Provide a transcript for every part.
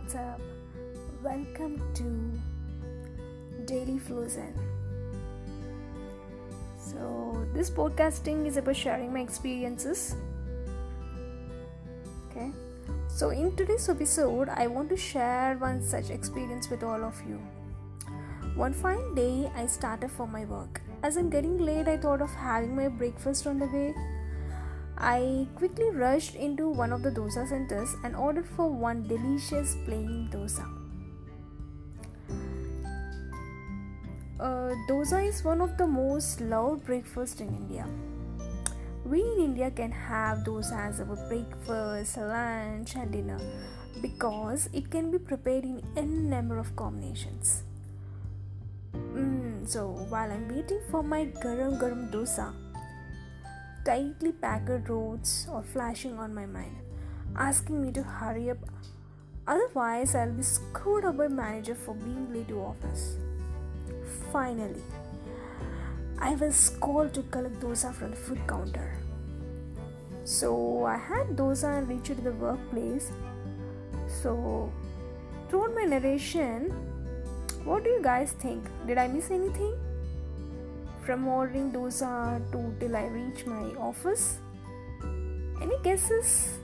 what's up? Welcome to Daily Fluzen. So, this podcasting is about sharing my experiences. Okay, so in today's episode, I want to share one such experience with all of you. One fine day, I started for my work. As I'm getting late, I thought of having my breakfast on the way I quickly rushed into one of the dosa centers and ordered for one delicious plain dosa. Uh, dosa is one of the most loved breakfast in India. We in India can have dosa as our breakfast, lunch, and dinner because it can be prepared in n number of combinations. Mm, so while I'm waiting for my garam garam dosa, tightly packed roads are flashing on my mind, asking me to hurry up. Otherwise, I'll be screwed up by manager for being late to office. Finally, I was called to collect dosa from the food counter. So I had dosa and reached the workplace. So throughout my narration, what do you guys think? Did I miss anything? From ordering dosa to till I reach my office? Any guesses?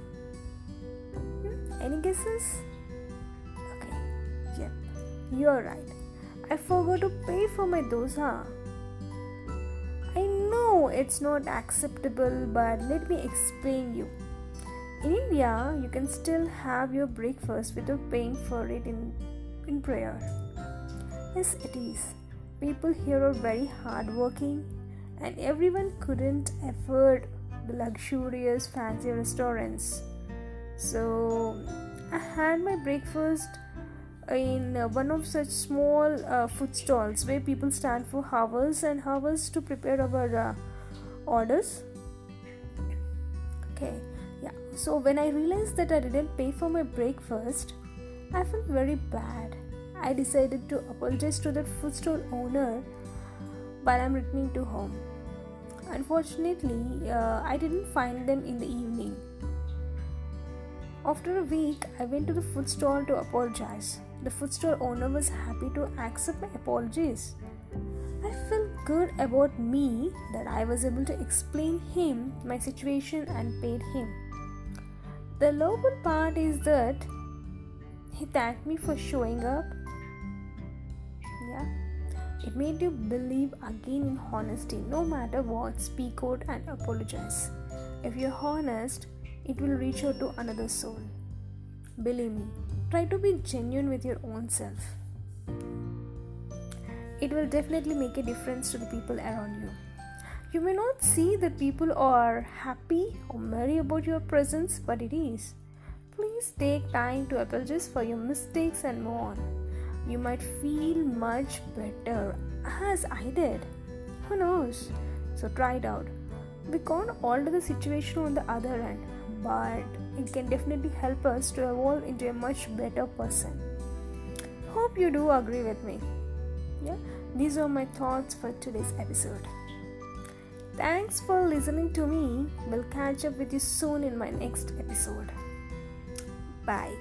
Hmm? Any guesses? Okay, yep, you're right. I forgot to pay for my dosa. I know it's not acceptable, but let me explain you. In India, you can still have your breakfast without paying for it in, in prayer. Yes, it is people here are very hardworking and everyone couldn't afford the luxurious fancy restaurants. So i had my breakfast in uh, one of such small uh, food stalls where people stand for hours and hours to prepare our uh, orders. Okay yeah. So when i realized that i didn't pay for my breakfast i felt very bad I decided to apologize to that food stall owner while I'm returning to home. Unfortunately, uh, I didn't find them in the evening. After a week, I went to the food stall to apologize. The food stall owner was happy to accept my apologies. I felt good about me that I was able to explain him my situation and paid him. The lovable part is that he thanked me for showing up it made you believe again in honesty, no matter what, speak out and apologize. If you're honest, it will reach out to another soul. Believe me, try to be genuine with your own self. It will definitely make a difference to the people around you. You may not see that people are happy or merry about your presence, but it is. Please take time to apologize for your mistakes and move on you might feel much better as I did. Who knows? So try it out. We can't alter the situation on the other end, but it can definitely help us to evolve into a much better person. Hope you do agree with me. Yeah, these are my thoughts for today's episode. Thanks for listening to me. We'll catch up with you soon in my next episode. Bye.